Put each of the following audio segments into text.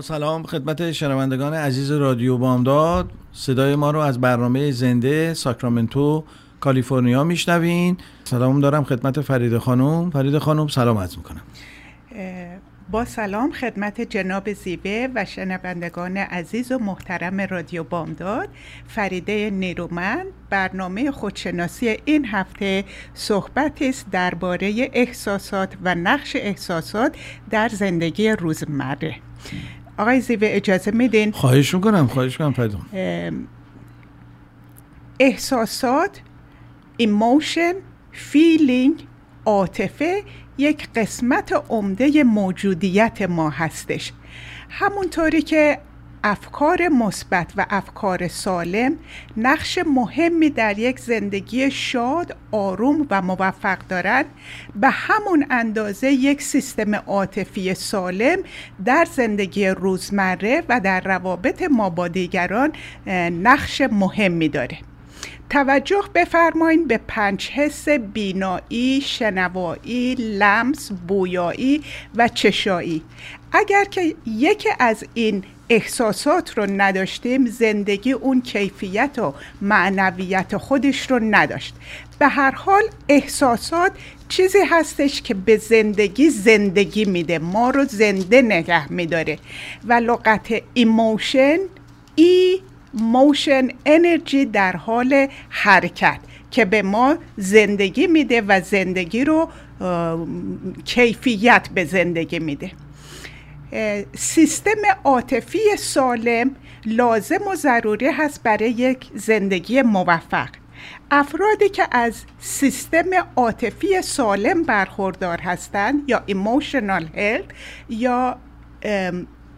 سلام خدمت شنوندگان عزیز رادیو بامداد. صدای ما رو از برنامه زنده ساکرامنتو کالیفرنیا میشنوین. سلام دارم خدمت فرید خانم. فرید خانم سلام عرض می‌کنم. با سلام خدمت جناب زیبه و شنوندگان عزیز و محترم رادیو بامداد. فریده نیرومند برنامه خودشناسی این هفته صحبت است درباره احساسات و نقش احساسات در زندگی روزمره. آقای زیبه اجازه میدین؟ خواهش می‌کنم خواهش می‌کنم احساسات emotion feeling عاطفه یک قسمت عمده موجودیت ما هستش. همونطوری که افکار مثبت و افکار سالم نقش مهمی در یک زندگی شاد، آروم و موفق دارند به همون اندازه یک سیستم عاطفی سالم در زندگی روزمره و در روابط ما با دیگران نقش مهمی داره. توجه بفرمایید به پنج حس بینایی، شنوایی، لمس، بویایی و چشایی. اگر که یکی از این احساسات رو نداشتیم زندگی اون کیفیت و معنویت خودش رو نداشت. به هر حال احساسات چیزی هستش که به زندگی زندگی میده ما رو زنده نگه میداره. و لغت emotion e motion انرژی در حال حرکت که به ما زندگی میده و زندگی رو کیفیت به زندگی میده. سیستم عاطفی سالم لازم و ضروری هست برای یک زندگی موفق. افرادی که از سیستم عاطفی سالم برخوردار هستند یا emotional health یا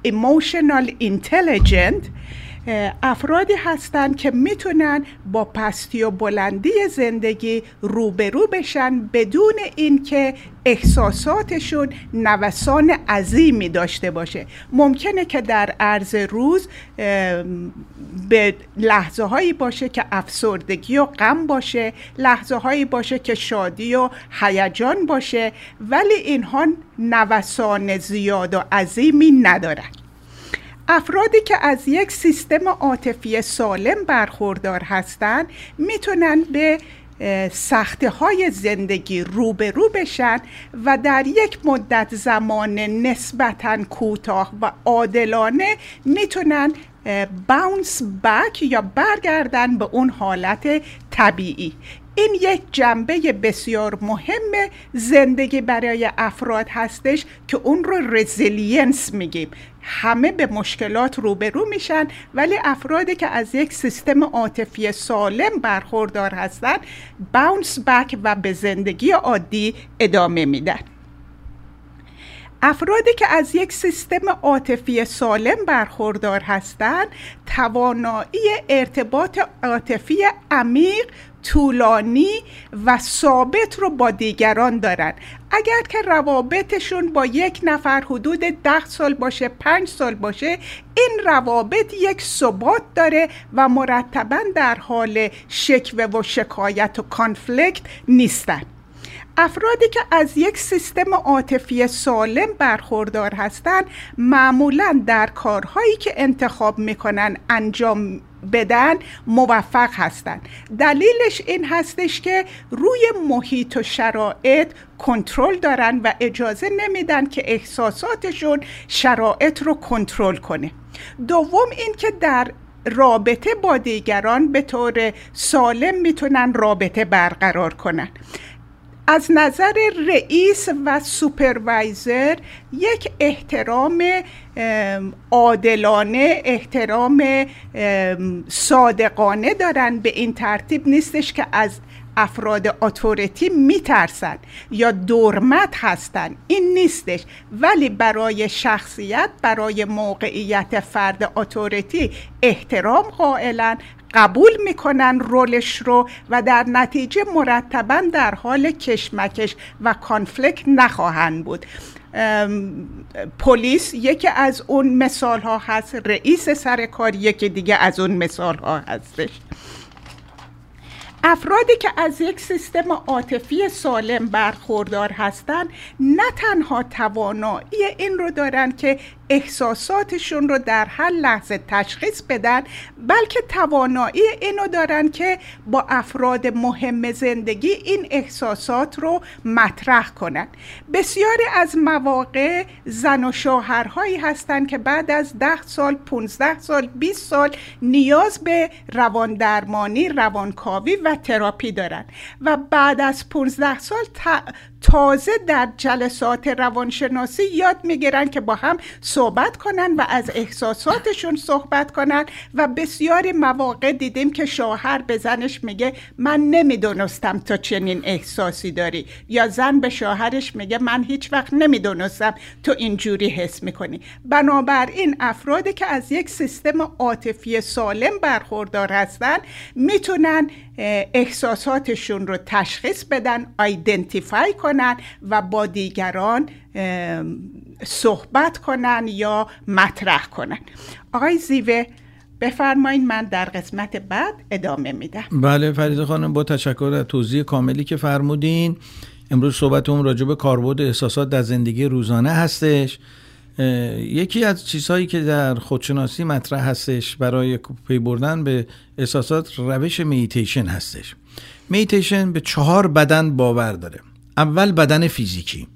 emotional intelligent افرادی هستند که می‌تونن با پستی و بلندی زندگی روبرو بشن بدون اینکه احساساتشون نوسان عظیمی داشته باشه. ممکنه که در عرض روز به لحظه هایی باشه که افسردگی و غم باشه لحظه هایی باشه که شادی و هیجان باشه ولی اینها نوسان زیاد و عظیمی ندارن. افرادی که از یک سیستم عاطفی سالم برخوردار هستند می‌تونن به سختی های زندگی روبرو بشن و در یک مدت زمان نسبتا کوتاه و عادلانه می‌تونن bounce back یا برگردن به اون حالت طبیعی. این یک جنبه بسیار مهم زندگی برای افراد هستش که اون رو resilience میگیم. همه به مشکلات روبرو میشن ولی افرادی که از یک سیستم عاطفی سالم برخوردار هستن باونس بک و به زندگی عادی ادامه میدن. افرادی که از یک سیستم عاطفی سالم برخوردار هستند توانایی ارتباط عاطفی عمیق طولانی و ثابت رو با دیگران دارن. اگر که روابطشون با یک نفر حدود ده سال باشه پنج سال باشه این روابط یک ثبات داره و مرتبا در حال شکوه و شکایت و کانفلیکت نیستن. افرادی که از یک سیستم عاطفی سالم برخوردار هستند معمولا در کارهایی که انتخاب می‌کنن انجام بدن موفق هستند. دلیلش این هستش که روی محیط و شرایط کنترل دارن و اجازه نمیدن که احساساتشون شرایط رو کنترل کنه. دوم این که در رابطه با دیگران به طور سالم می‌تونن رابطه برقرار کنن. از نظر رئیس و سوپروایزر یک احترام عادلانه احترام صادقانه دارن. به این ترتیب نیستش که از افراد اتوریتی میترسن یا دورمت هستن. این نیستش. ولی برای شخصیت برای موقعیت فرد اتوریتی احترام قائلن. قبول می‌کنن رولش رو و در نتیجه مرتبا در حال کشمکش و کانفلیکت نخواهند بود. پلیس یکی از اون مثال ها هست رئیس سرکار یکی دیگه از اون مثال ها هستش. افرادی که از یک سیستم عاطفی سالم برخوردار هستند نه تنها توانایی این رو دارن که احساساتشون رو در هر لحظه تشخیص بدن بلکه توانایی اینو دارن که با افراد مهم زندگی این احساسات رو مطرح کنن. بسیاری از مواقع زن و شوهرهایی هستند که بعد از ده سال 15 سال 20 سال نیاز به روان درمانی روانکاوی و تراپی دارن و بعد از 15 سال تازه در جلسات روانشناسی یاد می‌گیرن که با هم صحبت کنن و از احساساتشون صحبت کنن و بسیاری مواقع دیدیم که شوهر به زنش میگه من نمی‌دونستم تو چنین احساسی داری. یا زن به شوهرش میگه من هیچ وقت نمی‌دونستم تو اینجوری حس می‌کنی. بنابراین افرادی که از یک سیستم عاطفی سالم برخوردار هستن می‌تونن احساساتشون رو تشخیص بدن آیدنتیفای کنن و با دیگران صحبت کنن یا مطرح کنن. آقای زیوه بفرمایید من در قسمت بعد ادامه میدم. بله فرید خانم با تشکر از توضیح کاملی که فرمودین امروز صحبتمون راجع به کاربرد احساسات در زندگی روزانه هستش. یکی از چیزهایی که در خودشناسی مطرح هستش برای پی بردن به احساسات روش میتیشن هستش. میتیشن به چهار بدن باور داره. اول بدن فیزیکی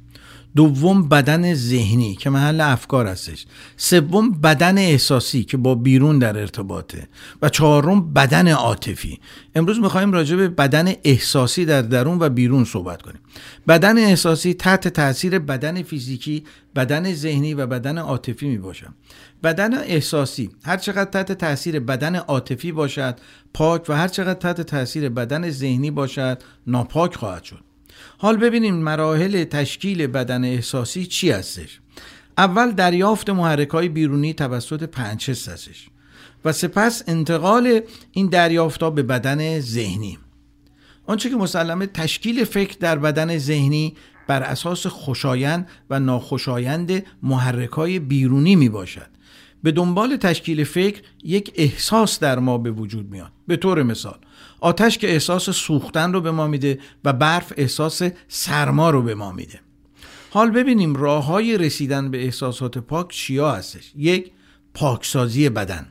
دوم بدن ذهنی که محل افکار هستش سوم بدن احساسی که با بیرون در ارتباطه و چهارم بدن عاطفی. امروز می‌خوایم راجع به بدن احساسی در درون و بیرون صحبت کنیم. بدن احساسی تحت تاثیر بدن فیزیکی بدن ذهنی و بدن عاطفی می بدن احساسی هر چقدر تحت تاثیر بدن عاطفی باشد پاک و هر چقدر تحت تاثیر بدن ذهنی باشد ناپاک خواهد شد. حال ببینیم مراحل تشکیل بدن احساسی چی هستش اول دریافت محرک های بیرونی توسط پنچست هستش و سپس انتقال این دریافت ها به بدن ذهنی. آنچه که مسلمه تشکیل فکر در بدن ذهنی بر اساس خوشایند و ناخوشایند محرک های بیرونی می باشد به دنبال تشکیل فکر یک احساس در ما به وجود میاد. به طور مثال آتش که احساس سوختن رو به ما میده و برف احساس سرما رو به ما میده. حال ببینیم راه های رسیدن به احساسات پاک چیا هستش؟ یک پاکسازی بدن.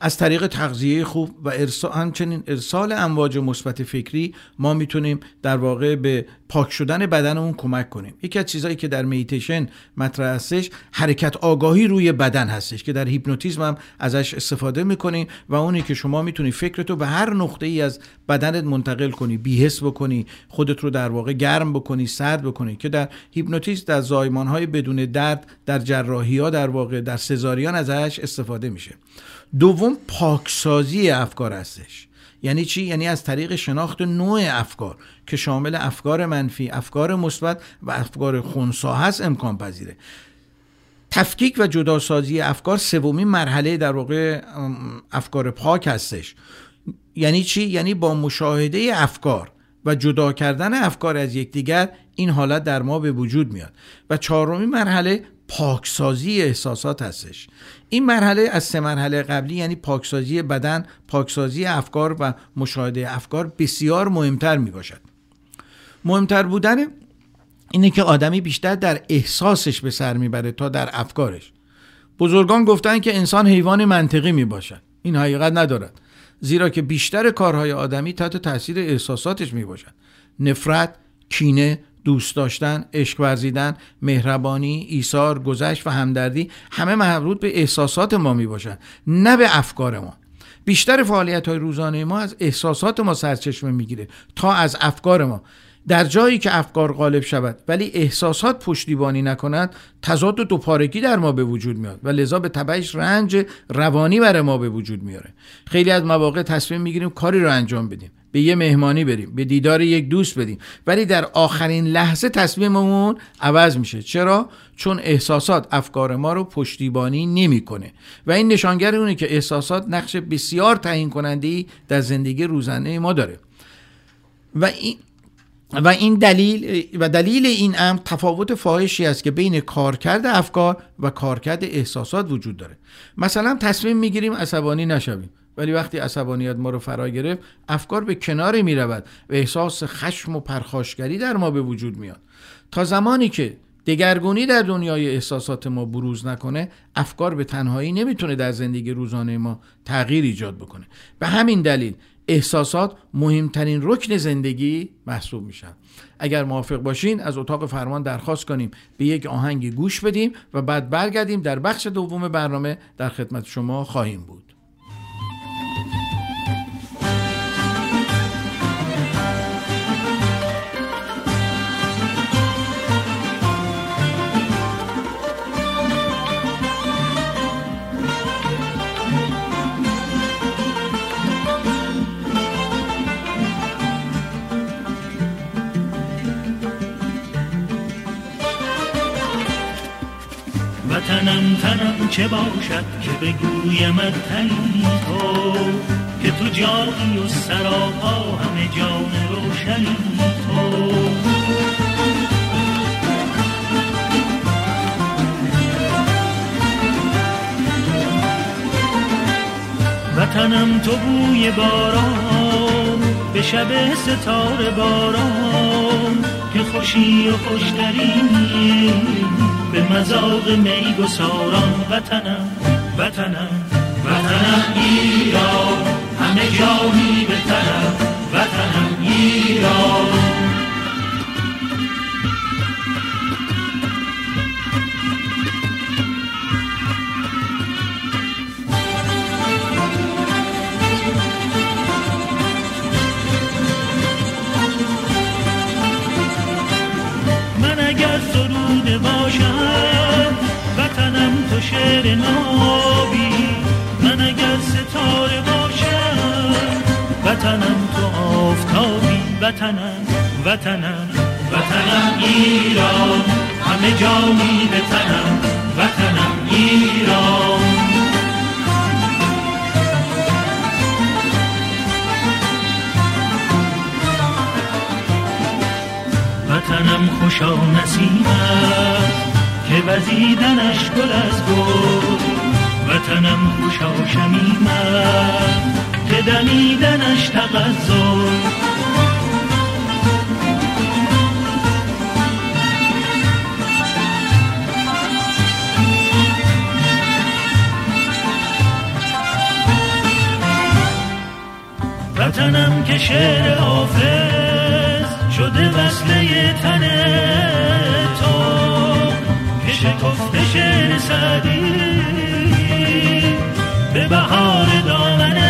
از طریق تغذیه خوب و ارسال همچنین ارسال امواج مثبت فکری ما می‌تونیم در واقع به پاک شدن بدنمون کمک کنیم. یکی از چیزهایی که در میتیشن مطرح هستش حرکت آگاهی روی بدن هستش که در هیپنوتیزم هم ازش استفاده می‌کنیم و اونی که شما می‌تونی فکرتو به هر نقطه ای از بدنت منتقل کنی بیهس بکنی خودت رو در واقع گرم بکنی سرد بکنی که در هیپنوتیزم در زایمان های بدون درد در جراحی ها در واقع در سزاریان ازش استفاده میشه. دوم پاکسازی افکار هستش. یعنی چی؟ یعنی از طریق شناخت نوع افکار که شامل افکار منفی افکار مثبت و افکار خونسا هست امکان پذیره. تفکیک و جداسازی افکار سومین مرحله در واقع افکار پاک هستش. یعنی چی؟ یعنی با مشاهده افکار و جدا کردن افکار از یکدیگر این حالت در ما به وجود میاد. و چهارمین مرحله پاکسازی احساسات هستش. این مرحله از سه مرحله قبلی یعنی پاکسازی بدن پاکسازی افکار و مشاهده افکار بسیار مهمتر می باشد مهمتر بودن اینه که آدمی بیشتر در احساسش به سر می‌بره تا در افکارش. بزرگان گفتن که انسان حیوان منطقی می باشد این حقیقت ندارد. زیرا که بیشتر کارهای آدمی تحت تاثیر احساساتش می باشد نفرت کینه دوست داشتن، عشق ورزیدن، مهربانی، ایثار، گذشت و همدردی همه مربوط به احساسات ما می باشن نه به افکار ما. بیشتر فعالیت های روزانه ما از احساسات ما سرچشمه می‌گیره تا از افکار ما. در جایی که افکار غالب شود ولی احساسات پشتیبانی نکنند تضاد و دوپارگی در ما به وجود میاد و لذا به تبعش رنج روانی برای ما به وجود میاره. خیلی از مواقع تصمیم می‌گیریم کاری رو انجام بدیم. به یه مهمانی بریم به دیدار یک دوست بدیم. ولی در آخرین لحظه تصمیممون عوض میشه. چرا؟ چون احساسات افکار ما رو پشتیبانی نمی‌کنه. و این نشانگر اونه که احساسات نقش بسیار تعیین کننده در زندگی روزانه ما داره. و این و این دلیل و دلیل این امر تفاوت فاحشی است که بین کارکرد افکار و کارکرد احساسات وجود داره. مثلا تصمیم می‌گیریم عصبانی نشویم. ولی وقتی عصبانیت ما رو فرا گرفت افکار به کنار می رود و احساس خشم و پرخاشگری در ما به وجود میاد. تا زمانی که دگرگونی در دنیای احساسات ما بروز نکنه افکار به تنهایی نمی‌تونه در زندگی روزانه ما تغییر ایجاد بکنه. به همین دلیل احساسات مهمترین رکن زندگی محسوب میشن. اگر موافق باشین از اتاق فرمان درخواست کنیم. به یک آهنگ گوش بدیم و بعد برگردیم در بخش دوم برنامه. در خدمت شما خواهیم بود. چه باشد که بگویم تنی تو که تو جایی و سراپا همه جان روشنی تو. وطنم تو بوی باران به شب ستاره باران که خوشی و خوشترینی به مزاق می گساران وطنم وطنم وطنم ایران. همه جایی به طرف وطنم ایران. شعر نابی. من اگر ستاره باشم وطنم تو آفتابی. وطنم وطنم وطنم ایران. همه جایی به تنم وطنم ایران. وطنم خوشا که وزیدنش گل از گل. وطنم خوشا شمیمم که دمیدنش تغذر. وطنم که شعر حافظ شده وصله تنه. شعر سعدی به بهار دامن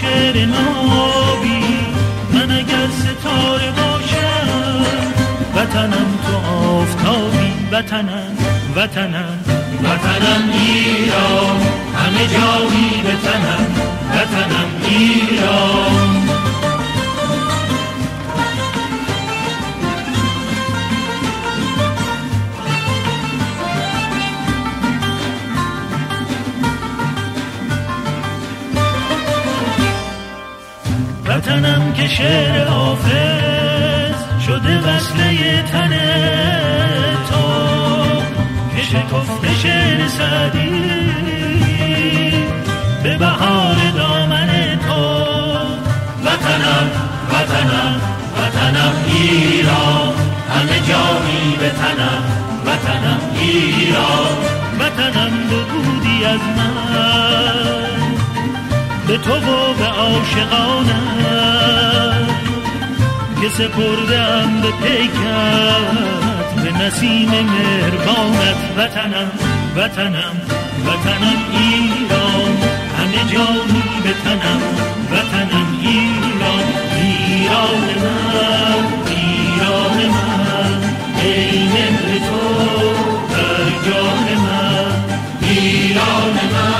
شعر نابی. من اگر ستاره باشم وطنم تو آفتابی. وطنم وطنم وطنم ایران. همه جایی بتنم وطنم ایران. که شعر حافظ شده وصله تن تو که شکفته شعر سعدی به بهار دامن تو. وطنم وطنم وطنم ایران همه جایی به تنم وطنم ایران. وطنم بودی از به تو و به عاشقانم که سپردم به پیکت به نسیم مهربانت وطنم وطنم وطنم ایران. همه جانی به تنم وطنم ایران. ایران من ایران من. ای مهر تو در جان من. ایران من.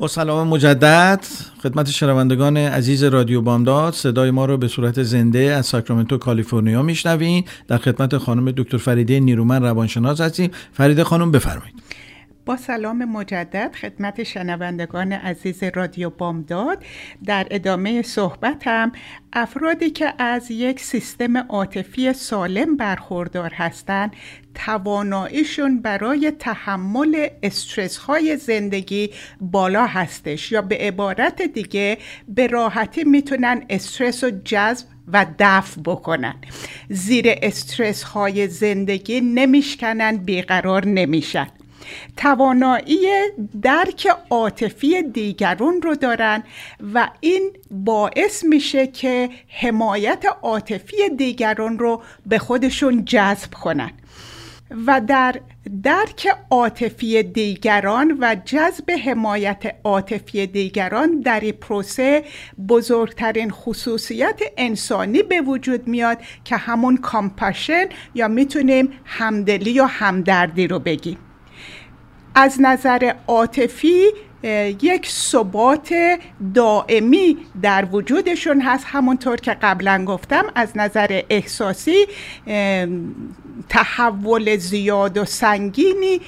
با سلام مجدد خدمت شنوندگان عزیز رادیو بامداد صدای ما رو به صورت زنده از ساکرامنتو کالیفرنیا میشنوین. در خدمت خانم دکتر فریده نیرومن روانشناس هستیم. فریده خانم بفرمایید. با سلام مجدد خدمت شنوندگان عزیز رادیو بامداد. در ادامه صحبتم افرادی که از یک سیستم عاطفی سالم برخوردار هستند تواناییشون برای تحمل استرس های زندگی بالا هستش یا به عبارت دیگه به راحتی می‌تونن استرس رو جذب و دفع بکنن. زیر استرس های زندگی نمیشکنن بیقرار نمیشن. توانایی درک عاطفی دیگرون رو دارن و این باعث میشه که حمایت عاطفی دیگران رو به خودشون جذب کنن. و در درک عاطفی دیگران و جذب حمایت عاطفی دیگران در این پروسه بزرگترین خصوصیت انسانی به وجود میاد که همون کامپاشن یا می‌تونیم همدلی یا همدردی رو بگیم. از نظر عاطفی یک ثبات دائمی در وجودشون هست. همونطور که قبلا گفتم از نظر احساسی تحول زیاد و سنگینی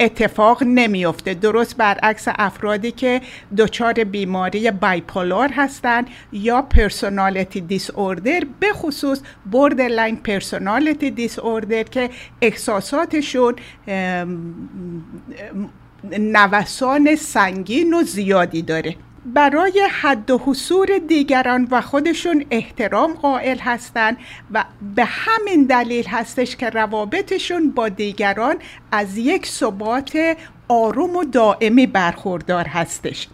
اتفاق نمیافته. درست برعکس افرادی که دچار بیماری bipolar هستند یا personality disorder به خصوص borderline personality disorder که احساساتشون نوسان سنگین و زیادی داره. برای حد و حصور دیگران و خودشون احترام قائل هستند و به همین دلیل هستش که روابطشون با دیگران از یک ثبات آروم و دائمی برخوردار هستش.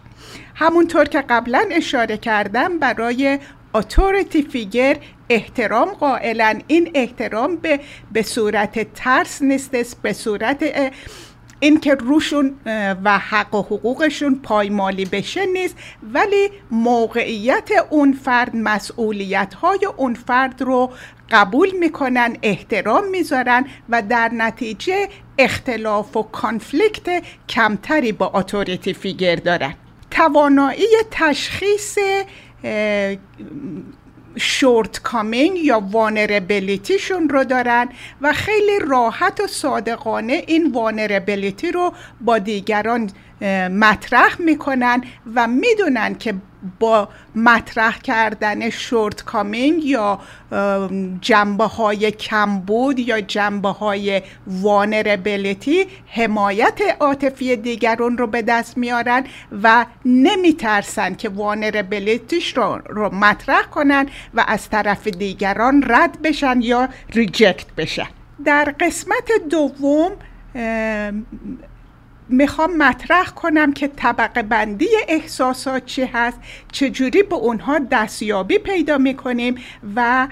همونطور که قبلا اشاره کردم برای اتوریتی فیگر احترام قائلن این احترام به, به صورت ترس نیست به صورت اینکه روشون و حق و حقوقشون پایمالی بشه نیست ولی موقعیت اون فرد مسئولیت های اون فرد رو قبول می‌کنن احترام می‌ذارن و در نتیجه اختلاف و کانفلیکت کمتری با اتوریتی فیگر دارن. توانایی تشخیص shortcoming یا vulnerability شون رو دارن و خیلی راحت و صادقانه این vulnerability رو با دیگران مطرح می‌کنن و می‌دونن که با مطرح کردن shortcoming یا جنبه های کمبود یا جنبه های vulnerability حمایت عاطفی دیگران رو به دست میارن و نمیترسن که وانربلیتیش رو, رو مطرح کنن و از طرف دیگران رد بشن یا ریجکت بشن. در قسمت دوم می‌خوام مطرح کنم که طبقه بندی احساسات چی هست چجوری به اونها دستیابی پیدا می‌کنیم و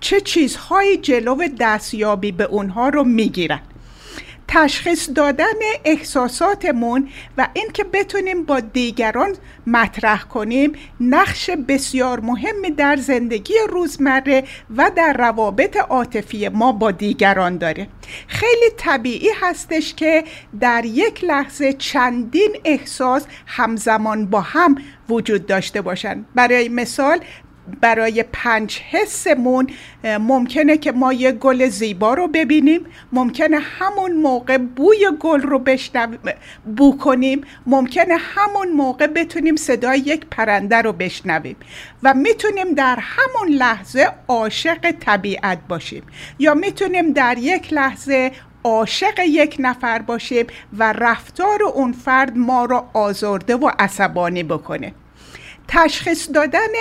چه چیزهایی جلو دستیابی به اونها رو می‌گیرن. تشخیص دادن احساساتمون و اینکه بتونیم با دیگران مطرح کنیم نقش بسیار مهمی در زندگی روزمره و در روابط عاطفی ما با دیگران داره خیلی طبیعی هستش که در یک لحظه چندین احساس همزمان با هم وجود داشته باشند برای مثال برای پنج حسمون ممکنه که ما یه گل زیبا رو ببینیم ممکنه همون موقع بوی گل رو بشنو بو کنیم ممکنه همون موقع بتونیم صدای یک پرنده رو بشنویم و می‌تونیم در همون لحظه عاشق طبیعت باشیم یا می‌تونیم در یک لحظه عاشق یک نفر باشیم و رفتار اون فرد ما رو آزرده و عصبانی بکنه. تشخیص دادن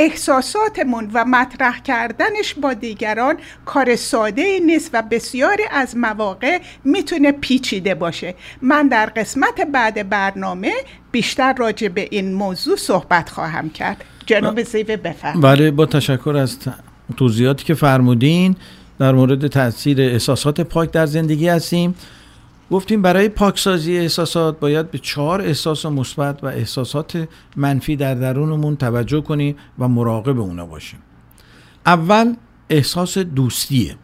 احساساتمون و مطرح کردنش با دیگران کار ساده نیست و بسیاری از مواقع می‌تونه پیچیده باشه. من در قسمت بعد برنامه بیشتر راجع به این موضوع صحبت خواهم کرد. جناب زیوه بفرم بله با تشکر از توضیحاتی که فرمودین در مورد تاثیر احساسات پاک در زندگی هستیم. گفتیم برای پاکسازی احساسات باید به چهار احساس مثبت و احساسات منفی در درونمون توجه کنیم و مراقب اونا باشیم. اول احساس دوستیه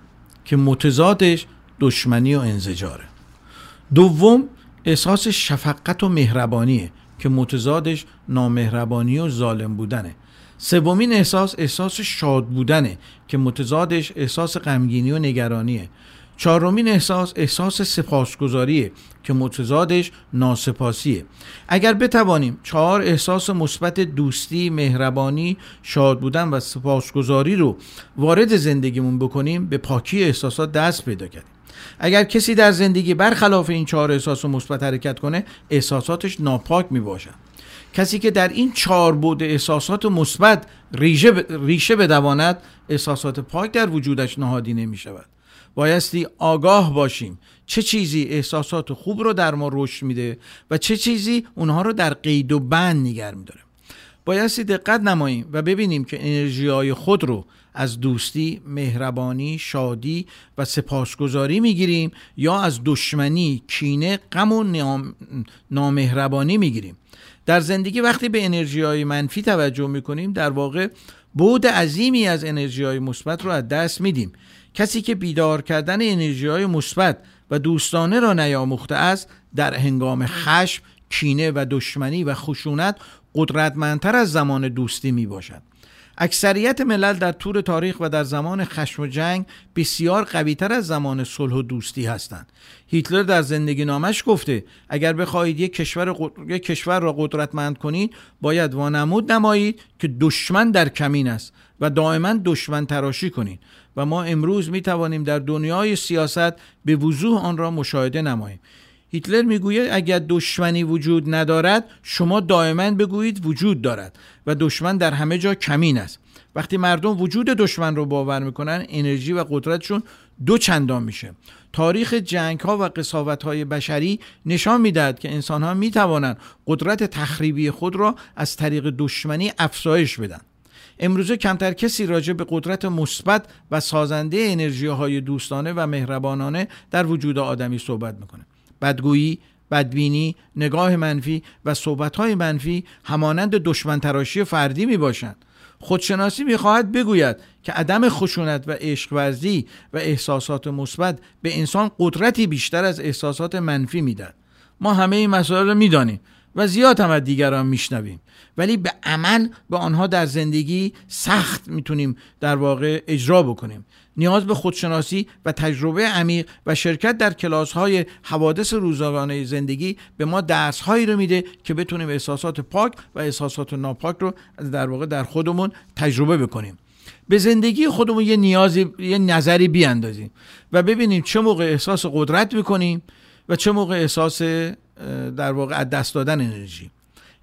که متضادش دشمنی و انزجاره. دوم احساس شفقت و مهربانیه که متضادش نامهربانی و ظالم بودنه. سومین احساس احساس شاد بودنه که متضادش احساس غمگینی و نگرانیه. چهارمین احساس احساس سپاسگزاریه که متضادش ناسپاسیه. اگر بتوانیم چهار احساس مثبت دوستی مهربانی شاد بودن و سپاسگزاری رو وارد زندگیمون بکنیم به پاکی احساسات دست پیدا کردیم. اگر کسی در زندگی برخلاف این چهار احساس مثبت حرکت کنه احساساتش ناپاک می باشد کسی که در این چهار بود احساسات مثبت ریشه بدواند احساسات پاک در وجودش نهادی نمی شود بایستی آگاه باشیم. چه چیزی احساسات خوب رو در ما رشد میده و چه چیزی اونها رو در قید و بند نگر میداره؟ بایستی دقت نماییم و ببینیم که انرژی های خود رو از دوستی، مهربانی، شادی و سپاسگزاری می‌گیریم یا از دشمنی، کینه، غم و نامهربانی می‌گیریم. در زندگی وقتی به انرژی های منفی توجه می‌کنیم در واقع بود عظیمی از انرژی های مثبت رو از دست میدیم. کسی که بیدار کردن انرژی های مثبت و دوستانه را نیاموخته است در هنگام خشم کینه و دشمنی و خشونت قدرتمندتر از زمان دوستی می باشد اکثریت ملل در طور تاریخ و در زمان خشم و جنگ بسیار قویتر از زمان صلح و دوستی هستند. هیتلر در زندگی نامش گفته اگر بخواهید یک کشور, یک کشور را قدرتمند کنید باید وانمود نمایید که دشمن در کمین است. و دائما دشمن تراشی کنید و ما امروز می توانیم در دنیای سیاست به وضوح آن را مشاهده نماییم. هیتلر می‌گوید اگر دشمنی وجود ندارد شما دائما بگویید وجود دارد و دشمن در همه جا کمین است. وقتی مردم وجود دشمن رو باور می‌کنن انرژی و قدرتشون دو چندان میشه. تاریخ جنگ ها و قصاوت های بشری نشان می‌دهد که انسان ها می توانند قدرت تخریبی خود را از طریق دشمنی افزایش بدن. امروزه کمتر کسی راجع به قدرت مثبت و سازنده انرژی های دوستانه و مهربانانه در وجود آدمی صحبت می‌کنه بدگویی بدبینی، نگاه منفی و صحبتهای منفی همانند دشمن تراشی فردی می باشند. خودشناسی می‌خواهد بگوید که عدم خشونت و عشق ورزی و احساسات مثبت به انسان قدرتی بیشتر از احساسات منفی می‌دهد. ما همه این مسائل را می‌دانیم و زیاد هم از دیگران میشنویم. ولی به عمل به آنها در زندگی سخت می‌تونیم در واقع اجرا بکنیم. نیاز به خودشناسی و تجربه عمیق و شرکت در کلاس های حوادث روزانه زندگی به ما درس هایی رو میده که بتونیم احساسات پاک و احساسات ناپاک رو در واقع در خودمون تجربه بکنیم. به زندگی خودمون یه نیازی یه نظری بیاندازیم و ببینیم چه موقع احساس قدرت می‌کنیم و چه موقع احساس در واقع از دست دادن انرژی.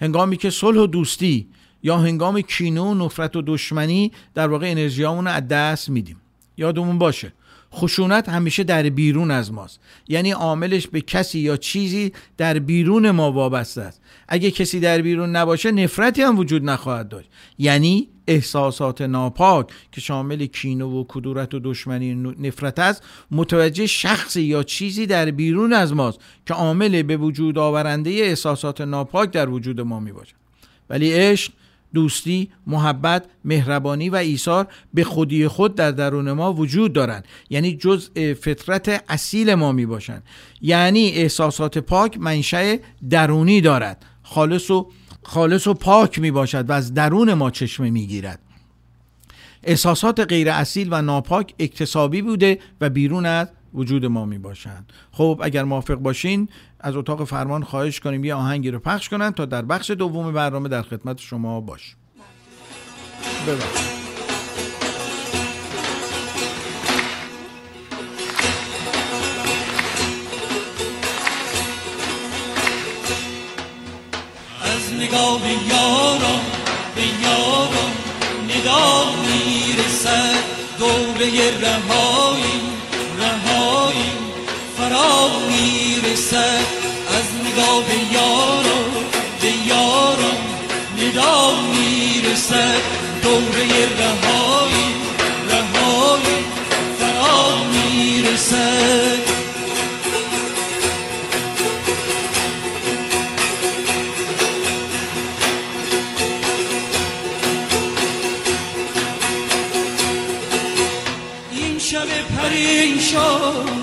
هنگامی که صلح و دوستی یا هنگام کینه و نفرت و دشمنی در واقع انرژیامون رو از دست میدیم. یادمون باشه خشونت همیشه در بیرون از ماست. یعنی عاملش به کسی یا چیزی در بیرون ما وابسته است. اگه کسی در بیرون نباشه نفرتی هم وجود نخواهد داشت. یعنی احساسات ناپاک که شامل کینه و کدورت و دشمنی نفرت است متوجه شخصی یا چیزی در بیرون از ماست که عامل به وجود آورنده احساسات ناپاک در وجود ما می باشد ولی عشق دوستی، محبت، مهربانی و ایثار به خودی خود در درون ما وجود دارند. یعنی جزء فطرت اصیل ما می باشند. یعنی احساسات پاک منشأ درونی دارد. خالص و خالص و پاک می باشد و از درون ما چشمه می گیرد. احساسات غیر اصیل و ناپاک اکتسابی بوده و بیرون از وجود ما می باشند. خب اگر موافق باشین از اتاق فرمان خواهش کنیم یه آهنگی رو پخش کنن تا در بخش دوم برنامه در خدمت شما باش. ببخشید از نگاه بیارم به یارم نگاه می‌رسد. دوره رهایی رهایی. فرا می‌رسد از نگاه یارو به یارو ندا می‌رسد دوره رهایی رهایی فرا می‌رسد پریشان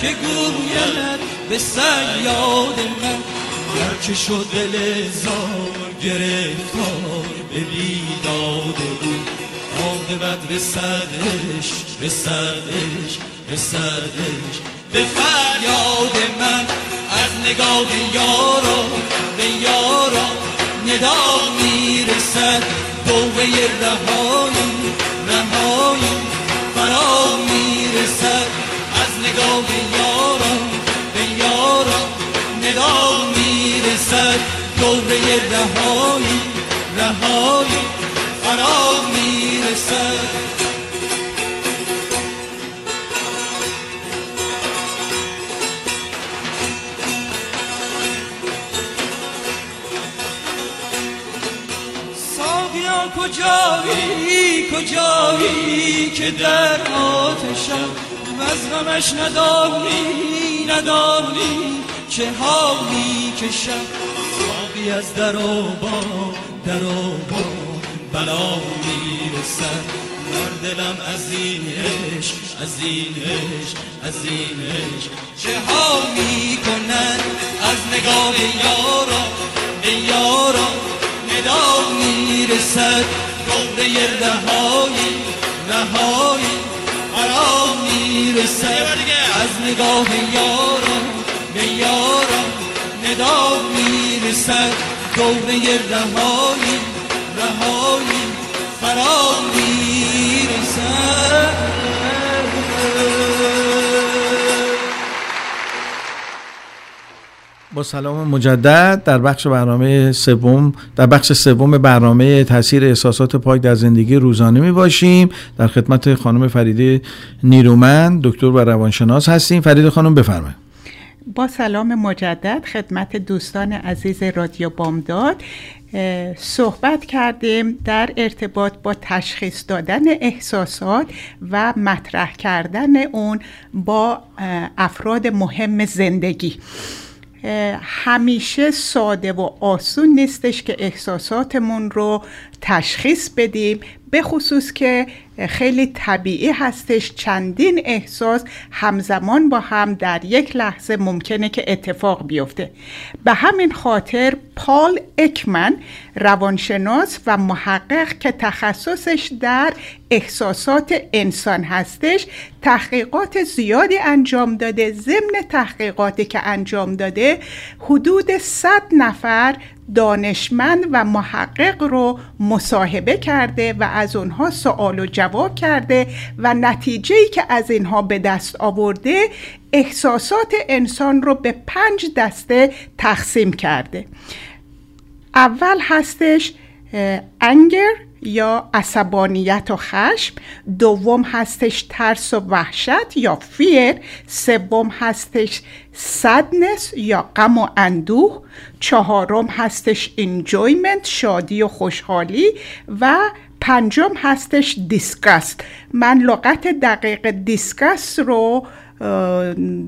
که گوید به سیاد من. هرچه شد دل زار گرفتار به بیداد بود به رسدش رسدش رسدش به فریاد من از نگاه یارا به یارا ندا می‌رسد. دوه رهایی رهایی فرا می‌رسد. از نگاه یارم به یارم ندا می‌رسد. دوره رهایی رهایی فرا می‌رسد. کجایی؟ کجایی که در آتشم؟ از غمش ندانی ندانی چه حالی کشم ساقی از در و با در و با بلا می‌رسد. در دلم از این عشق از این عشق از این عشق. چه ها می‌کنن از نگاه یارا؟ یارا ندا می‌رسد. دوره رهایی رهایی فرا می‌رسد از نگاه یارم به یارم ندا می‌رسد. دوره رهایی رهایی فرا می‌رسد. با سلام مجدد در بخش برنامه سوم در بخش سوم برنامه تاثیر احساسات پاک در زندگی روزانه می باشیم. در خدمت خانم فریده نیرومند دکتر و روانشناس هستیم. فریده خانم بفرمایید. با سلام مجدد خدمت دوستان عزیز رادیو بامداد. صحبت کردیم در ارتباط با تشخیص دادن احساسات و مطرح کردن اون با افراد مهم زندگی. همیشه ساده و آسون نیستش که احساساتمون رو تشخیص بدیم به خصوص که خیلی طبیعی هستش چندین احساس همزمان با هم در یک لحظه ممکنه که اتفاق بیفته. به همین خاطر پال اکمن روانشناس و محقق که تخصصش در احساسات انسان هستش تحقیقات زیادی انجام داده. ضمن تحقیقاتی که انجام داده حدود 100 نفر دانشمند و محقق رو مصاحبه کرده و از اونها سوال و جواب کرده و نتیجه که از اینها به دست آورده احساسات انسان رو به پنج دسته تقسیم کرده. اول هستش anger یا عصبانیت و خشم دوم هستش ترس و وحشت یا fear سوم هستش sadness یا غم و اندوه چهارم هستش enjoyment شادی و خوشحالی و پنجم هستش disgust من لغت دقیق disgust رو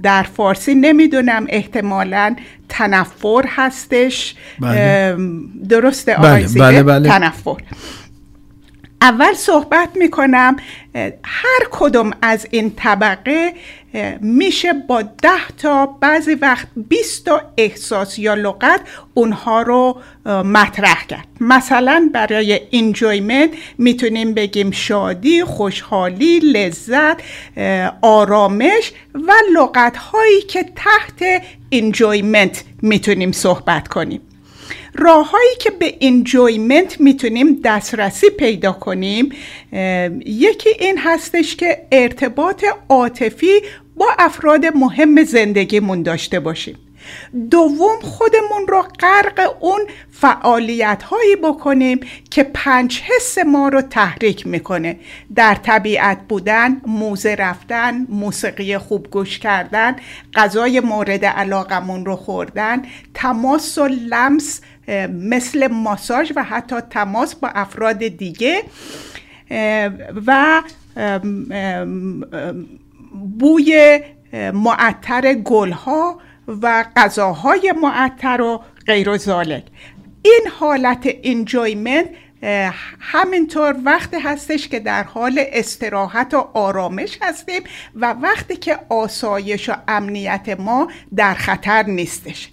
در فارسی نمی‌دونم احتمالا تنفر هستش. بله. درسته؟ بله، آقای بله بله. تنفر. اول صحبت می‌کنم هر کدوم از این طبقه میشه با ده تا بعضی وقت 20 تا احساس یا لغت اونها رو مطرح کرد. مثلا برای انجویمنت می‌تونیم بگیم شادی، خوشحالی، لذت، آرامش و لغت هایی که تحت enjoyment می‌تونیم صحبت کنیم. راههایی که به enjoyment می‌تونیم دسترسی پیدا کنیم یکی این هستش که ارتباط عاطفی با افراد مهم زندگیمون داشته باشیم. دوم خودمون رو غرق اون فعالیت هایی بکنیم که پنج حس ما رو تحریک می‌کنه. در طبیعت بودن موزه رفتن موسیقی خوب گوش کردن غذای مورد علاقمون رو خوردن تماس و لمس مثل ماساژ و حتی تماس با افراد دیگه و بوی معطر گلها و غذاهای معطر و غیر و این حالت انجویمنت همینطور وقتی هستش که در حال استراحت و آرامش هستیم و وقتی که آسایش و امنیت ما در خطر نیستش.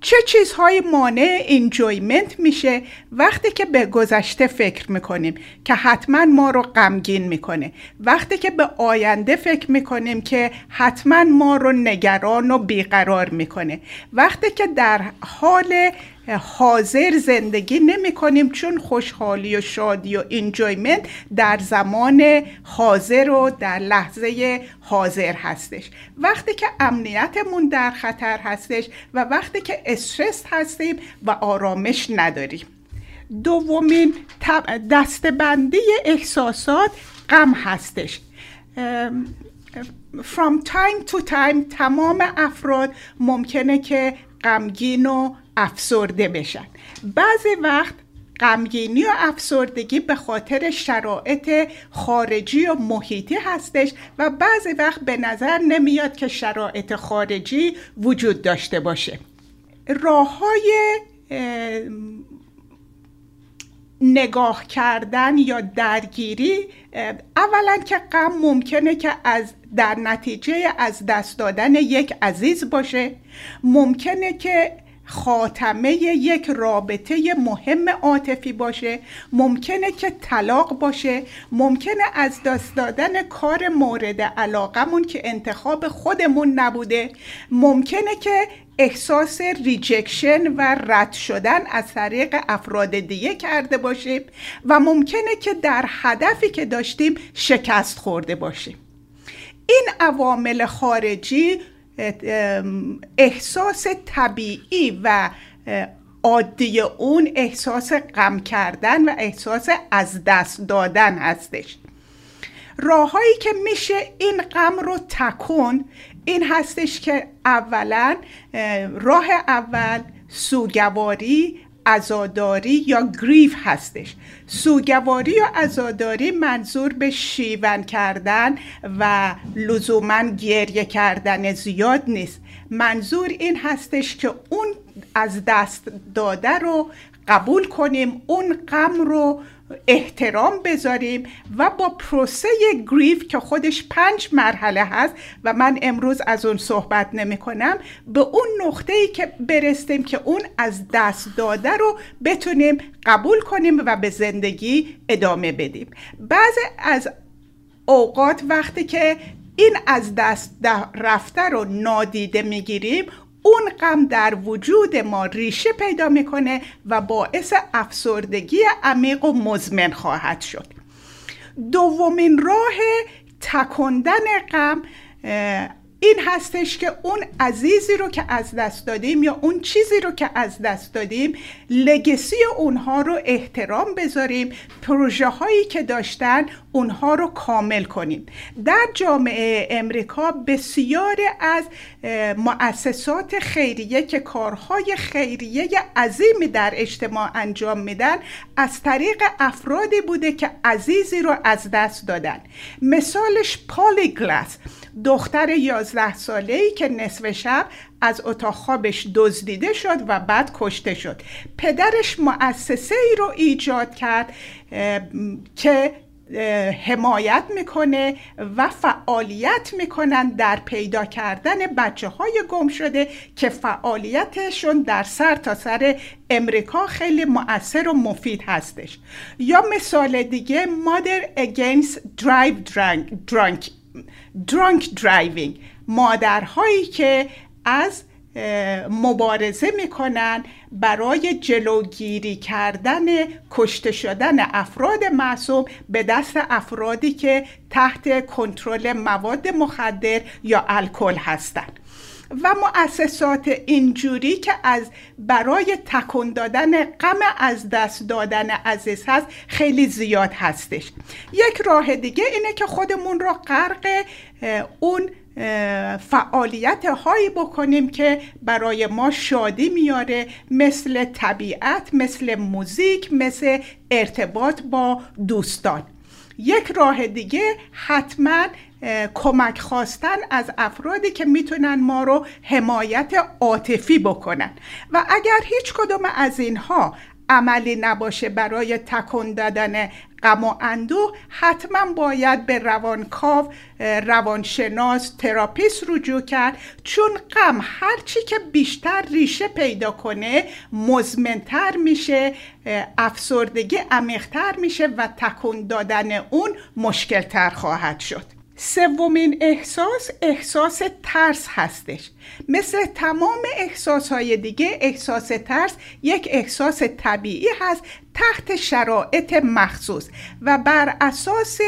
چه چیزهای مانع انجویمنت میشه وقتی که به گذشته فکر می‌کنیم که حتما ما رو غمگین می‌کنه. وقتی که به آینده فکر می‌کنیم که حتما ما رو نگران و بیقرار می‌کنه. وقتی که در حال حاضر زندگی نمی کنیم چون خوشحالی و شادی و انجویمنت در زمان حاضر و در لحظه حاضر هستش. وقتی که امنیتمون در خطر هستش و وقتی که استرس هستیم و آرامش نداریم. دومین دستبندی احساسات غم هستش. from time to time تمام افراد ممکنه که غمگین و افسرده بشن. بعضی وقت غمگینی و افسردگی به خاطر شرایط خارجی و محیطی هستش و بعضی وقت به نظر نمیاد که شرایط خارجی وجود داشته باشه. راه های نگاه کردن یا درگیری اولا که غم ممکنه که از در نتیجه از دست دادن یک عزیز باشه. ممکنه که خاتمه یک رابطه مهم عاطفی باشه ممکنه که طلاق باشه ممکنه از دست دادن کار مورد علاقمون که انتخاب خودمون نبوده ممکنه که احساس ریجکشن و رد شدن از طریق افراد دیگه کرده باشیم و ممکنه که در هدفی که داشتیم شکست خورده باشیم. این عوامل خارجی احساس طبیعی و عادی اون احساس غم کردن و احساس از دست دادن هستش. راههایی که میشه این غم رو تکون این هستش که اولا راه اول سوگواری ازاداری یا گریف هستش. سوگواری یا ازاداری منظور به شیون کردن و لزوما گریه کردن زیاد نیست. منظور این هستش که اون از دست داده رو قبول کنیم اون غم رو احترام بذاریم و با پروسه گریف که خودش پنج مرحله هست و من امروز از اون صحبت نمی کنم به اون نقطه ای که برستیم که اون از دست داده رو بتونیم قبول کنیم و به زندگی ادامه بدیم. بعضی از اوقات وقتی که این از دست رفته رو نادیده می‌گیریم اون غم در وجود ما ریشه پیدا می‌کنه و باعث افسردگی عمیق و مزمن خواهد شد. دومین راه تکندن غم این هستش که اون عزیزی رو که از دست دادیم یا اون چیزی رو که از دست دادیم لگسی اونها رو احترام بذاریم پروژه هایی که داشتن اونها رو کامل کنیم. در جامعه امریکا بسیار از مؤسسات خیریه که کارهای خیریه عظیمی در اجتماع انجام میدن از طریق افرادی بوده که عزیزی رو از دست دادن. مثالش پالیگلاس. دختر یازده ساله ای که نصف شب از اتاق خوابش دزدیده شد و بعد کشته شد. پدرش مؤسسه ای رو ایجاد کرد که حمایت می‌کنه و فعالیت می‌کنن در پیدا کردن بچه های گم شده که فعالیتشون در سر تا سر امریکا خیلی مؤثر و مفید هستش. یا مثال دیگه Mother Against Drive Drunk Drunk Driving. مادرهایی که از مبارزه می‌کنن برای جلوگیری کردن کشته شدن افراد معصوم به دست افرادی که تحت کنترل مواد مخدر یا الکل هستند و مؤسسات اینجوری که از برای تکون دادن غم از دست دادن عزیز هست خیلی زیاد هستش. یک راه دیگه اینه که خودمون رو غرق اون فعالیت هایی بکنیم که برای ما شادی میاره مثل طبیعت مثل موزیک مثل ارتباط با دوستان. یک راه دیگه حتما کمک خواستن از افرادی که می‌تونن ما رو حمایت عاطفی بکنن. و اگر هیچ کدوم از اینها عملی نباشه برای تکن دادن غم و اندوه حتما باید به روانکاو روانشناس تراپیست رجوع کرد. چون غم هرچی که بیشتر ریشه پیدا کنه مزمنتر میشه افسردگی عمیقتر میشه و تکون دادن اون مشکلتر خواهد شد. سومین احساس احساس ترس هستش. مثل تمام احساس های دیگه احساس ترس یک احساس طبیعی هست تحت شرایط مخصوص و بر اساس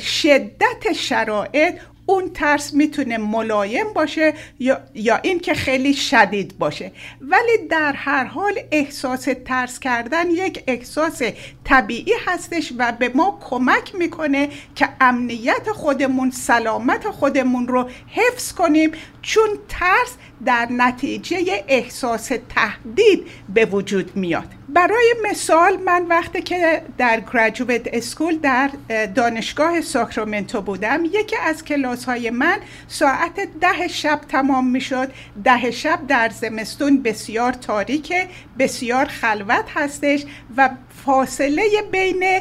شدت شرایط اون ترس می‌تونه ملایم باشه یا, یا این که خیلی شدید باشه. ولی در هر حال احساس ترس کردن یک احساس طبیعی هستش و به ما کمک می‌کنه که امنیت خودمون سلامت خودمون رو حفظ کنیم چون ترس در نتیجه احساس تهدید به وجود میاد. برای مثال من وقتی که در graduate school در دانشگاه ساکرامنتو بودم یکی از کلاس های من ساعت ده شب تمام می شد ده شب در زمستون بسیار تاریک بسیار خلوت هستش و فاصله بین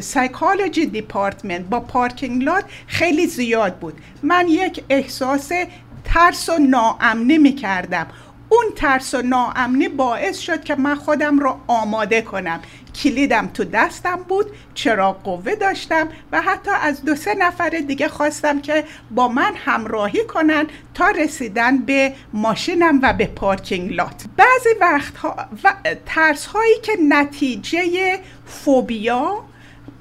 psychology department با parking lot خیلی زیاد بود. من یک احساس ترس و ناامنی می کردم اون ترس و ناامنی باعث شد که من خودم رو آماده کنم. کلیدم تو دستم بود چرا قوه داشتم و حتی از دو سه نفر دیگه خواستم که با من همراهی کنن تا رسیدن به ماشینم و به پارکینگ لات. بعضی وقتها و ترس هایی که نتیجه فوبیا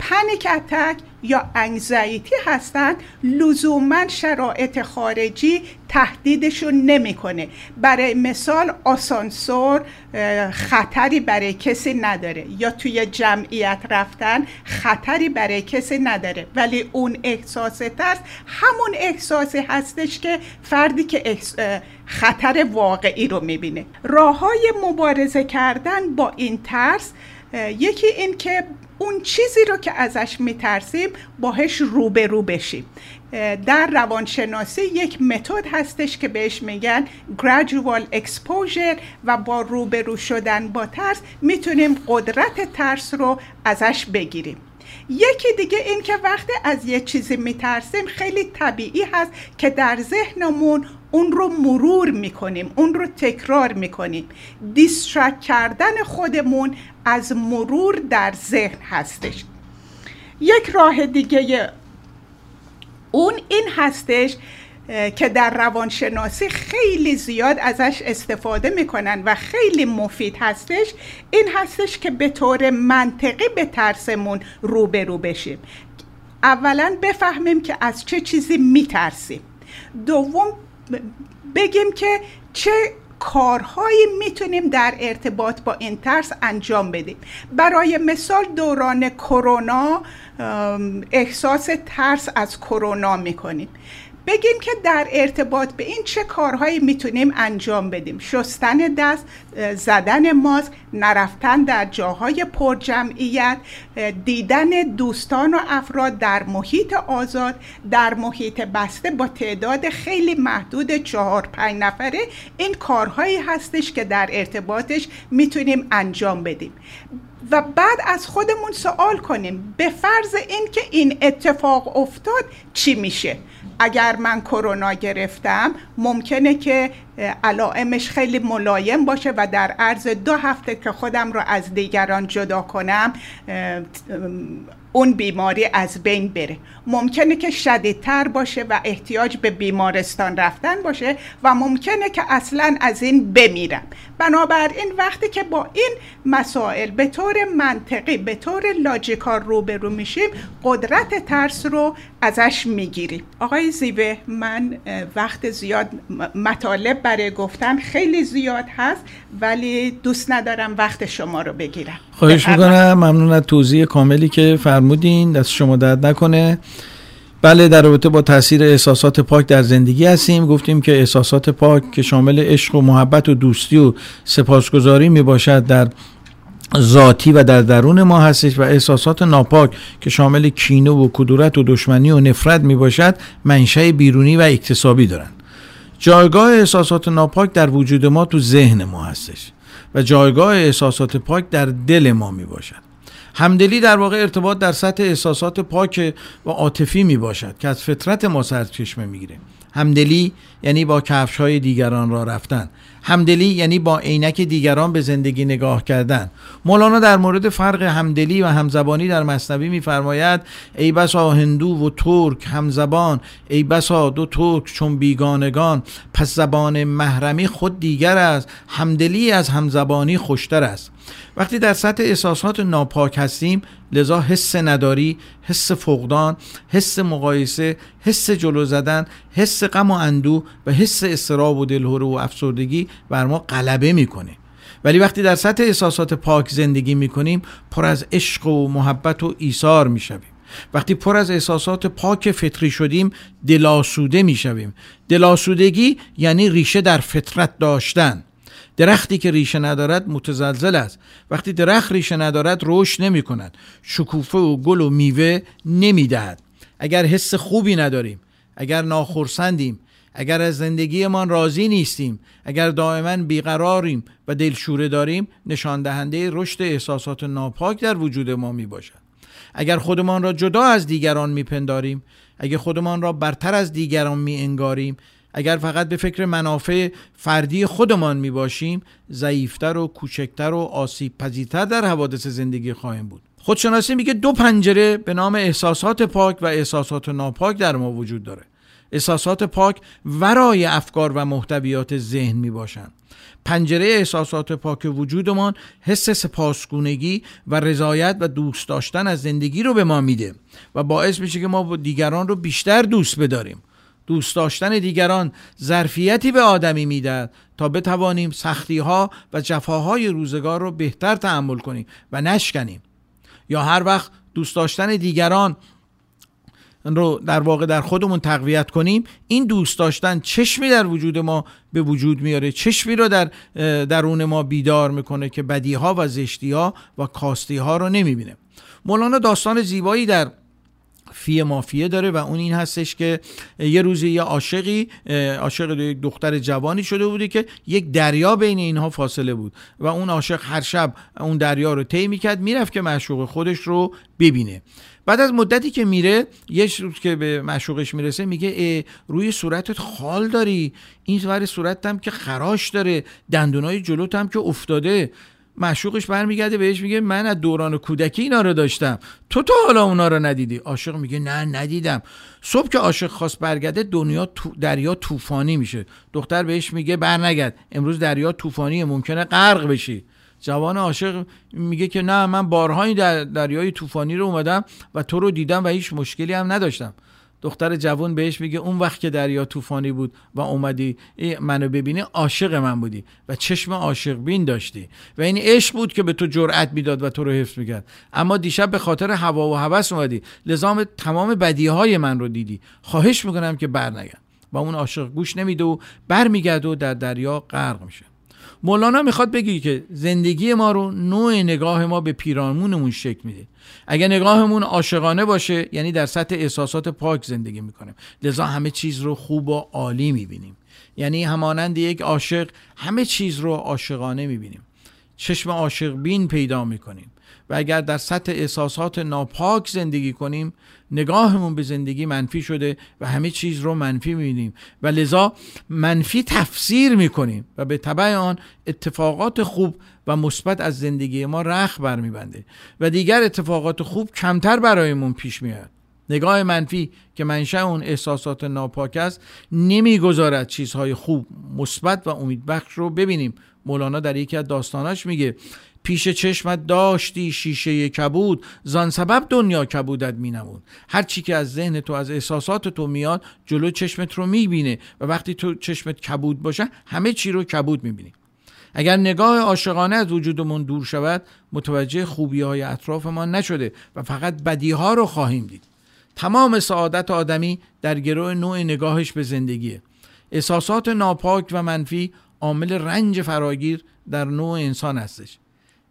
پنیک اتک یا انگزایتی هستند لزوما شرایط خارجی تهدیدشون نمی‌کنه. برای مثال آسانسور خطری برای کسی نداره. یا توی جمعیت رفتن خطری برای کسی نداره. ولی اون احساس ترس همون احساسی هستش که فردی که خطر واقعی رو می‌بینه. راه های مبارزه کردن با این ترس یکی این که اون چیزی رو که ازش میترسیم باهش روبرو بشیم. در روانشناسی یک متد هستش که بهش میگن gradual exposure و با روبرو شدن با ترس می‌تونیم قدرت ترس رو ازش بگیریم. یکی دیگه این که وقتی از یه چیزی میترسیم خیلی طبیعی هست که در ذهنمون اون رو مرور می‌کنیم اون رو تکرار می‌کنیم. دیسترک کردن خودمون از مرور در ذهن هستش. یک راه دیگه اون این هستش که در روانشناسی خیلی زیاد ازش استفاده می‌کنن و خیلی مفید هستش. این هستش که به طور منطقی به ترسمون روبرو بشیم. اولا بفهمیم که از چه چیزی میترسیم. دوم بگیم که چه کارهایی می‌تونیم در ارتباط با این ترس انجام بدیم. برای مثال دوران کرونا احساس ترس از کرونا می‌کنیم. بگیم که در ارتباط به این چه کارهایی می‌تونیم انجام بدیم. شستن دست زدن ماسک نرفتن در جاهای پرجمعیت دیدن دوستان و افراد در محیط آزاد در محیط بسته با تعداد خیلی محدود چهار پنج نفره. این کارهایی هستش که در ارتباطش می‌تونیم انجام بدیم. و بعد از خودمون سوال کنیم. به فرض اینکه این اتفاق افتاد چی میشه؟ اگر من کرونا گرفتم ممکنه که علائمش خیلی ملایم باشه و در عرض دو هفته که خودم رو از دیگران جدا کنم اون بیماری از بین بره. ممکنه که شدیدتر باشه و احتیاج به بیمارستان رفتن باشه و ممکنه که اصلا از این بمیرم. بنابراین وقتی که با این مسائل به طور منطقی به طور لاجیکال روبرو میشیم قدرت ترس رو ازش می‌گیریم آقای زیبه من وقت زیاد مطالب برای گفتن خیلی زیاد هست ولی دوست ندارم وقت شما رو بگیرم. خواهش می‌کنم. ممنون از توضیح کاملی که فرمودین. دست شما درد نکنه. بله در رابطه با تاثیر احساسات پاک در زندگی هستیم. گفتیم که احساسات پاک که شامل عشق و محبت و دوستی و سپاسگزاری می باشد در ذاتی و در درون ما هستش و احساسات ناپاک که شامل کینه و کدورت و دشمنی و نفرت می باشد منشأ بیرونی و اکتسابی دارند. جایگاه احساسات ناپاک در وجود ما تو ذهن ما هستش و جایگاه احساسات پاک در دل ما می باشد همدلی در واقع ارتباط در سطح احساسات پاک و عاطفی می باشد که از فطرت ما سرچشمه می‌گیره. همدلی یعنی با کفش های دیگران را رفتن. همدلی یعنی با عینک دیگران به زندگی نگاه کردن. مولانا در مورد فرق همدلی و همزبانی در مصنوی میفرماید ای بسا هندو و ترک همزبان ای بسا دو ترک چون بیگانگان. پس زبان محرمی خود دیگر است همدلی از همزبانی خوشتر است. وقتی در سطح احساسات ناپاک هستیم لذا حس نداری حس فقدان حس مقایسه حس جلو زدن حس غم و اندو و حس استراب و دلهوره و افسردگی بر ما غلبه می‌کنه. ولی وقتی در سطح احساسات پاک زندگی می‌کنیم پر از عشق و محبت و ایثار می‌شویم. وقتی پر از احساسات پاک فطری شدیم دلاسوده می‌شویم. دلاسودگی یعنی ریشه در فطرت داشتن. درختی که ریشه ندارد متزلزل است. وقتی درخت ریشه ندارد رشد نمی کند. شکوفه و گل و میوه نمی‌دهد اگر حس خوبی نداریم اگر ناخرسندیم اگر از زندگیمان راضی نیستیم اگر دائما بیقراریم و دلشوره داریم نشان دهنده رشد احساسات ناپاک در وجود ما می باشد. اگر خودمان را جدا از دیگران میپنداریم اگر خودمان را برتر از دیگران می انگاریم اگر فقط به فکر منافع فردی خودمان می باشیم ضعیفتر و کوچکتر و آسیب پذیرتر در حوادث زندگی خواهیم بود. خودشناسی میگه دو پنجره به نام احساسات پاک و احساسات ناپاک در ما وجود داره. احساسات پاک ورای افکار و محتویات ذهن می باشند پنجره احساسات پاک وجودمان حس سپاسگونگی و رضایت و دوست داشتن از زندگی رو به ما میده و باعث میشه که ما دیگران رو بیشتر دوست بداریم. دوست داشتن دیگران ظرفیتی به آدمی می‌دهد تا بتوانیم سختی ها و جفاهای روزگار رو بهتر تحمل کنیم و نشکنیم. یا هر وقت دوست داشتن دیگران رو در واقع در خودمون تقویت کنیم این دوست داشتن چشمی در وجود ما به وجود میاره چشمی رو در درون ما بیدار می‌کنه که بدی ها و زشتی ها و کاستی ها رو نمی‌بینه. مولانا داستان زیبایی در فی مافیه داره و اون این هستش که یه روزی یه عاشقی عاشق یک دختر جوانی شده بودی که یک دریا بین اینها فاصله بود و اون عاشق هر شب اون دریا رو طی می‌کرد می‌رفت که معشوق خودش رو ببینه. بعد از مدتی که میره یه روز که به معشوقش می‌رسه میگه روی صورتت خال داری این ور صورتت هم که خراش داره دندونای جلوت هم که افتاده. معشوقش برمیگرده بهش میگه من از دوران کودکی اینا رو داشتم. تو تو حالا اونا رو ندیدی؟ عاشق میگه نه ندیدم. صبح که عاشق خواست برگرده دنیا تو دریا طوفانی میشه. دختر بهش میگه برنگرد. امروز دریا طوفانیه ممکنه غرق بشی. جوان عاشق میگه که نه من بارهایی در دریای طوفانی رو اومدم و تو رو دیدم و هیچ مشکلی هم نداشتم. دختر جوان بهش میگه اون وقت که دریا طوفانی بود و اومدی منو ببینی عاشق من بودی و چشم عاشق بین داشتی و این عشق بود که به تو جرأت می‌داد و تو رو حفظ می‌کرد. اما دیشب به خاطر هوا و هوس اومدی. لزام تمام بدی های من رو دیدی. خواهش می‌کنم که برنگرد. و اون عاشق گوش نمیده و برمیگرده و در دریا غرق میشه. مولانا می‌خواد بگی که زندگی ما رو نوع نگاه ما به پیرامونمون شکل میده. اگر نگاهمون عاشقانه باشه یعنی در سطح احساسات پاک زندگی می‌کنیم. لذا همه چیز رو خوب و عالی می‌بینیم. یعنی همانند یک عاشق همه چیز رو عاشقانه می‌بینیم. چشم عاشق بین پیدا می‌کنیم. و اگر در سطح احساسات ناپاک زندگی کنیم نگاهمون به زندگی منفی شده و همه چیز رو منفی می‌بینیم. و لذا منفی تفسیر می‌کنیم و به طبع آن اتفاقات خوب و مثبت از زندگی ما رخ برمیبنده. و دیگر اتفاقات خوب کمتر برایمون پیش میاد نگاه منفی که منشأ اون احساسات ناپاک است نمی‌گذارد چیزهای خوب مثبت و امیدبخش رو ببینیم. مولانا در یکی از داستاناش میگه پیش چشمت داشتی شیشه کبود زان سبب دنیا کبودت مینمود. هر چی که از ذهن تو از احساسات تو میاد جلو چشمت رو می‌بینه و وقتی تو چشمت کبود باشه همه چی رو کبود می‌بینی. اگر نگاه عاشقانه از وجودمون دور شود متوجه خوبی های اطراف ما نشده و فقط بدی ها رو خواهیم دید. تمام سعادت آدمی در گروه نوع نگاهش به زندگیه. احساسات ناپاک و منفی عامل رنج فراگیر در نوع انسان هستش.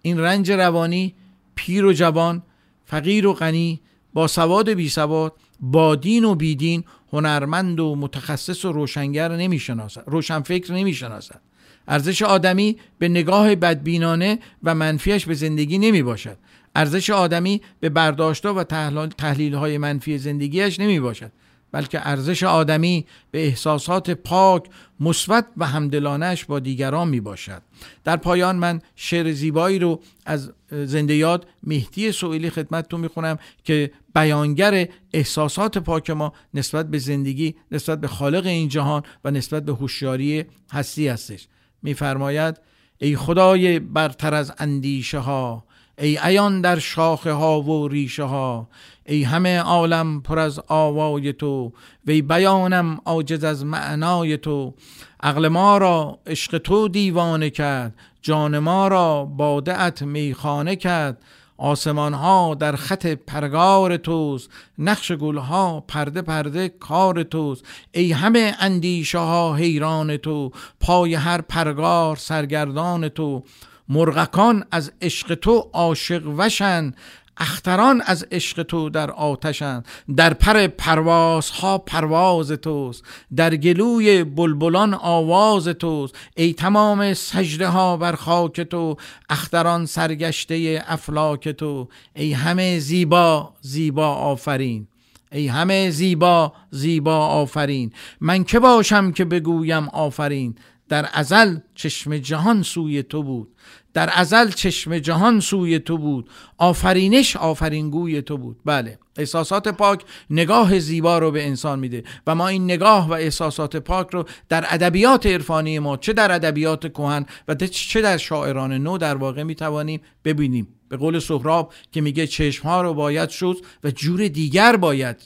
این رنج روانی پیر و جوان فقیر و غنی با سواد بی سواد با دین و بیدین هنرمند و متخصص و روشنگر نمی‌شناسد روشنفکر نمی‌شناسد. ارزش آدمی به نگاه بدبینانه و منفیش به زندگی نمی باشد ارزش آدمی به برداشتها و تحلیل های منفی زندگیش نمی باشد بلکه ارزش آدمی به احساسات پاک مثبت و همدلانش با دیگران می باشد در پایان من شعر زیبایی رو از زنده یاد مهدی سوئیلی خدمتتون می‌خونم که بیانگر احساسات پاک ما نسبت به زندگی نسبت به خالق این جهان و نسبت به هوشیاری هستی هستش. میفرماید ای خدای برتر از اندیشه ها ای ایان در شاخه ها و ریشه ها ای همه عالم پر از آوای تو وی بیانم عاجز از معنای تو. عقل ما را عشق تو دیوانه کرد جان ما را بادعت میخانه کرد. آسمان ها در خط پرگار توست نقش گل ها پرده پرده کار توست. ای همه اندیشه ها حیران تو پای هر پرگار سرگردان تو. مرغکان از عشق تو عاشق وشن اختران از عشق تو در آتشند در پر پرواز ها پرواز توست در گلوی بلبلان آواز توست. ای تمام سجده ها بر خاک تو اختران سرگشته افلاک تو. ای همه زیبا زیبا آفرین. ای همه زیبا زیبا آفرین. من که باشم که بگویم آفرین؟ در ازل چشم جهان سوی تو بود. در ازل چشم جهان سوی تو بود. آفرینش آفرینگوی تو بود. بله احساسات پاک نگاه زیبا رو به انسان میده و ما این نگاه و احساسات پاک رو در ادبیات عرفانی ما چه در ادبیات کهن و چه در شاعران نو در واقع می‌توانیم ببینیم. به قول سهراب که میگه چشم ها رو باید شد و جور دیگر باید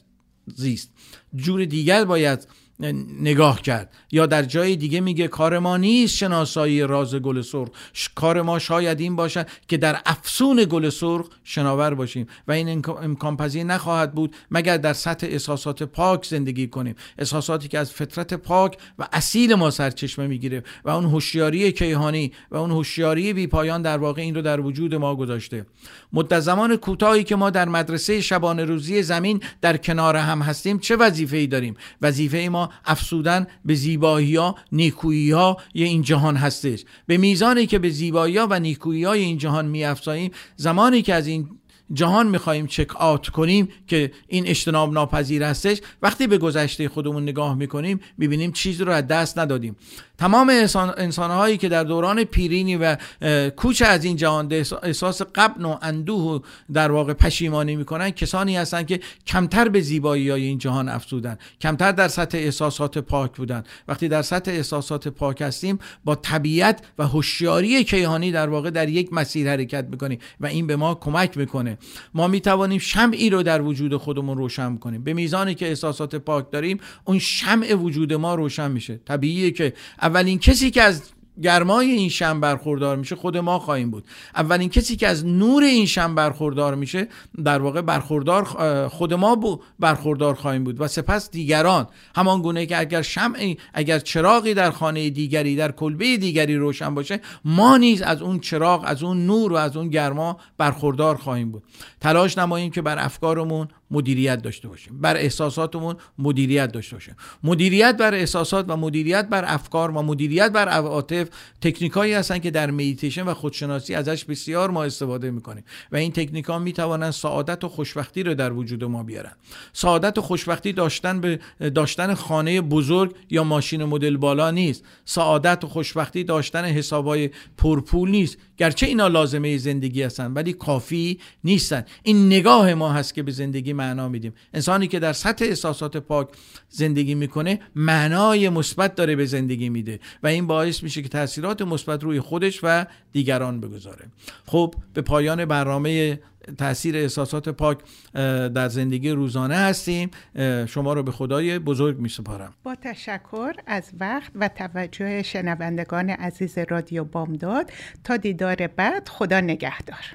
زیست. جور دیگر باید نگاه کرد. یا در جای دیگه میگه کار ما نیست شناسایی راز گل سرخ. کار ما شاید این باشد که در افسون گل سرخ شناور باشیم. و این امکان پذیر نخواهد بود مگر در سطح احساسات پاک زندگی کنیم. احساساتی که از فطرت پاک و اصیل ما سرچشمه می‌گیره و اون هوشیاری کیهانی و اون هوشیاری بی پایان در واقع این رو در وجود ما گذاشته. مدت زمان کوتاهی که ما در مدرسه شبانه روزی زمین در کنار هم هستیم چه وظیفه ای داریم؟ وظیفه ما افسودن به زیبایی ها نیکویی ها این جهان هستش. به میزانی که به زیبایی ها و نیکویی های این جهان می افزاییم زمانی که از این جهان می‌خواهیم چک آت کنیم که این اجتناب ناپذیر هستش وقتی به گذشته خودمون نگاه می‌کنیم می‌بینیم چیزی رو از دست ندادیم. تمام انسان هایی که در دوران پیرینی و کوچ از این جهان احساس قبن و اندوه و در واقع پشیمانی می‌کنن کسانی هستند که کمتر به زیبایی های این جهان افزودن کمتر در سطح احساسات پاک بودن. وقتی در سطح احساسات پاک هستیم با طبیعت و هوشیاری کیهانی در واقع در یک مسیر حرکت می‌کنیم و این به ما کمک می‌کنه می‌کنه. ما می‌توانیم شمعی رو در وجود خودمون روشن کنیم. به میزانی که احساسات پاک داریم اون شمع وجود ما روشن میشه. طبیعیه که اولین کسی که از گرمای این شم برخوردار میشه خود ما خواهیم بود. اولین کسی که از نور این شم برخوردار میشه در واقع برخوردار خود ما برخوردار خواهیم بود. و سپس دیگران همان گونه که اگر شمعی اگر چراغی در خانه دیگری در کلبه دیگری روشن باشه ما نیز از اون چراغ از اون نور و از اون گرما برخوردار خواهیم بود. تلاش نماییم که بر افکارمون مدیریت داشته باشیم. بر احساساتمون مدیریت داشته باشیم. مدیریت بر احساسات و مدیریت بر افکار و مدیریت بر عواطف تکنیکایی هستن که در میتیشن و خودشناسی ازش بسیار ما استفاده می‌کنیم. و این تکنیک ها می‌توانند سعادت و خوشبختی رو در وجود ما بیارن. سعادت و خوشبختی داشتن به داشتن خانه بزرگ یا ماشین مدل بالا نیست. سعادت و خوشبختی داشتن حسابای پرپول نیست. گرچه اینا لازمه زندگی هستن ولی کافی نیستن. این نگاه ما هست که به زندگی معنا میدیم. انسانی که در سطح احساسات پاک زندگی می‌کنه معنای مثبت داره به زندگی میده و این باعث میشه که تاثیرات مثبت روی خودش و دیگران بگذاره. خب به پایان برنامه تاثیر احساسات پاک در زندگی روزانه هستیم. شما رو به خدای بزرگ می سپارم. با تشکر از وقت و توجه شنوندگان عزیز رادیو بامداد. تا دیدار بعد خدا نگهدار.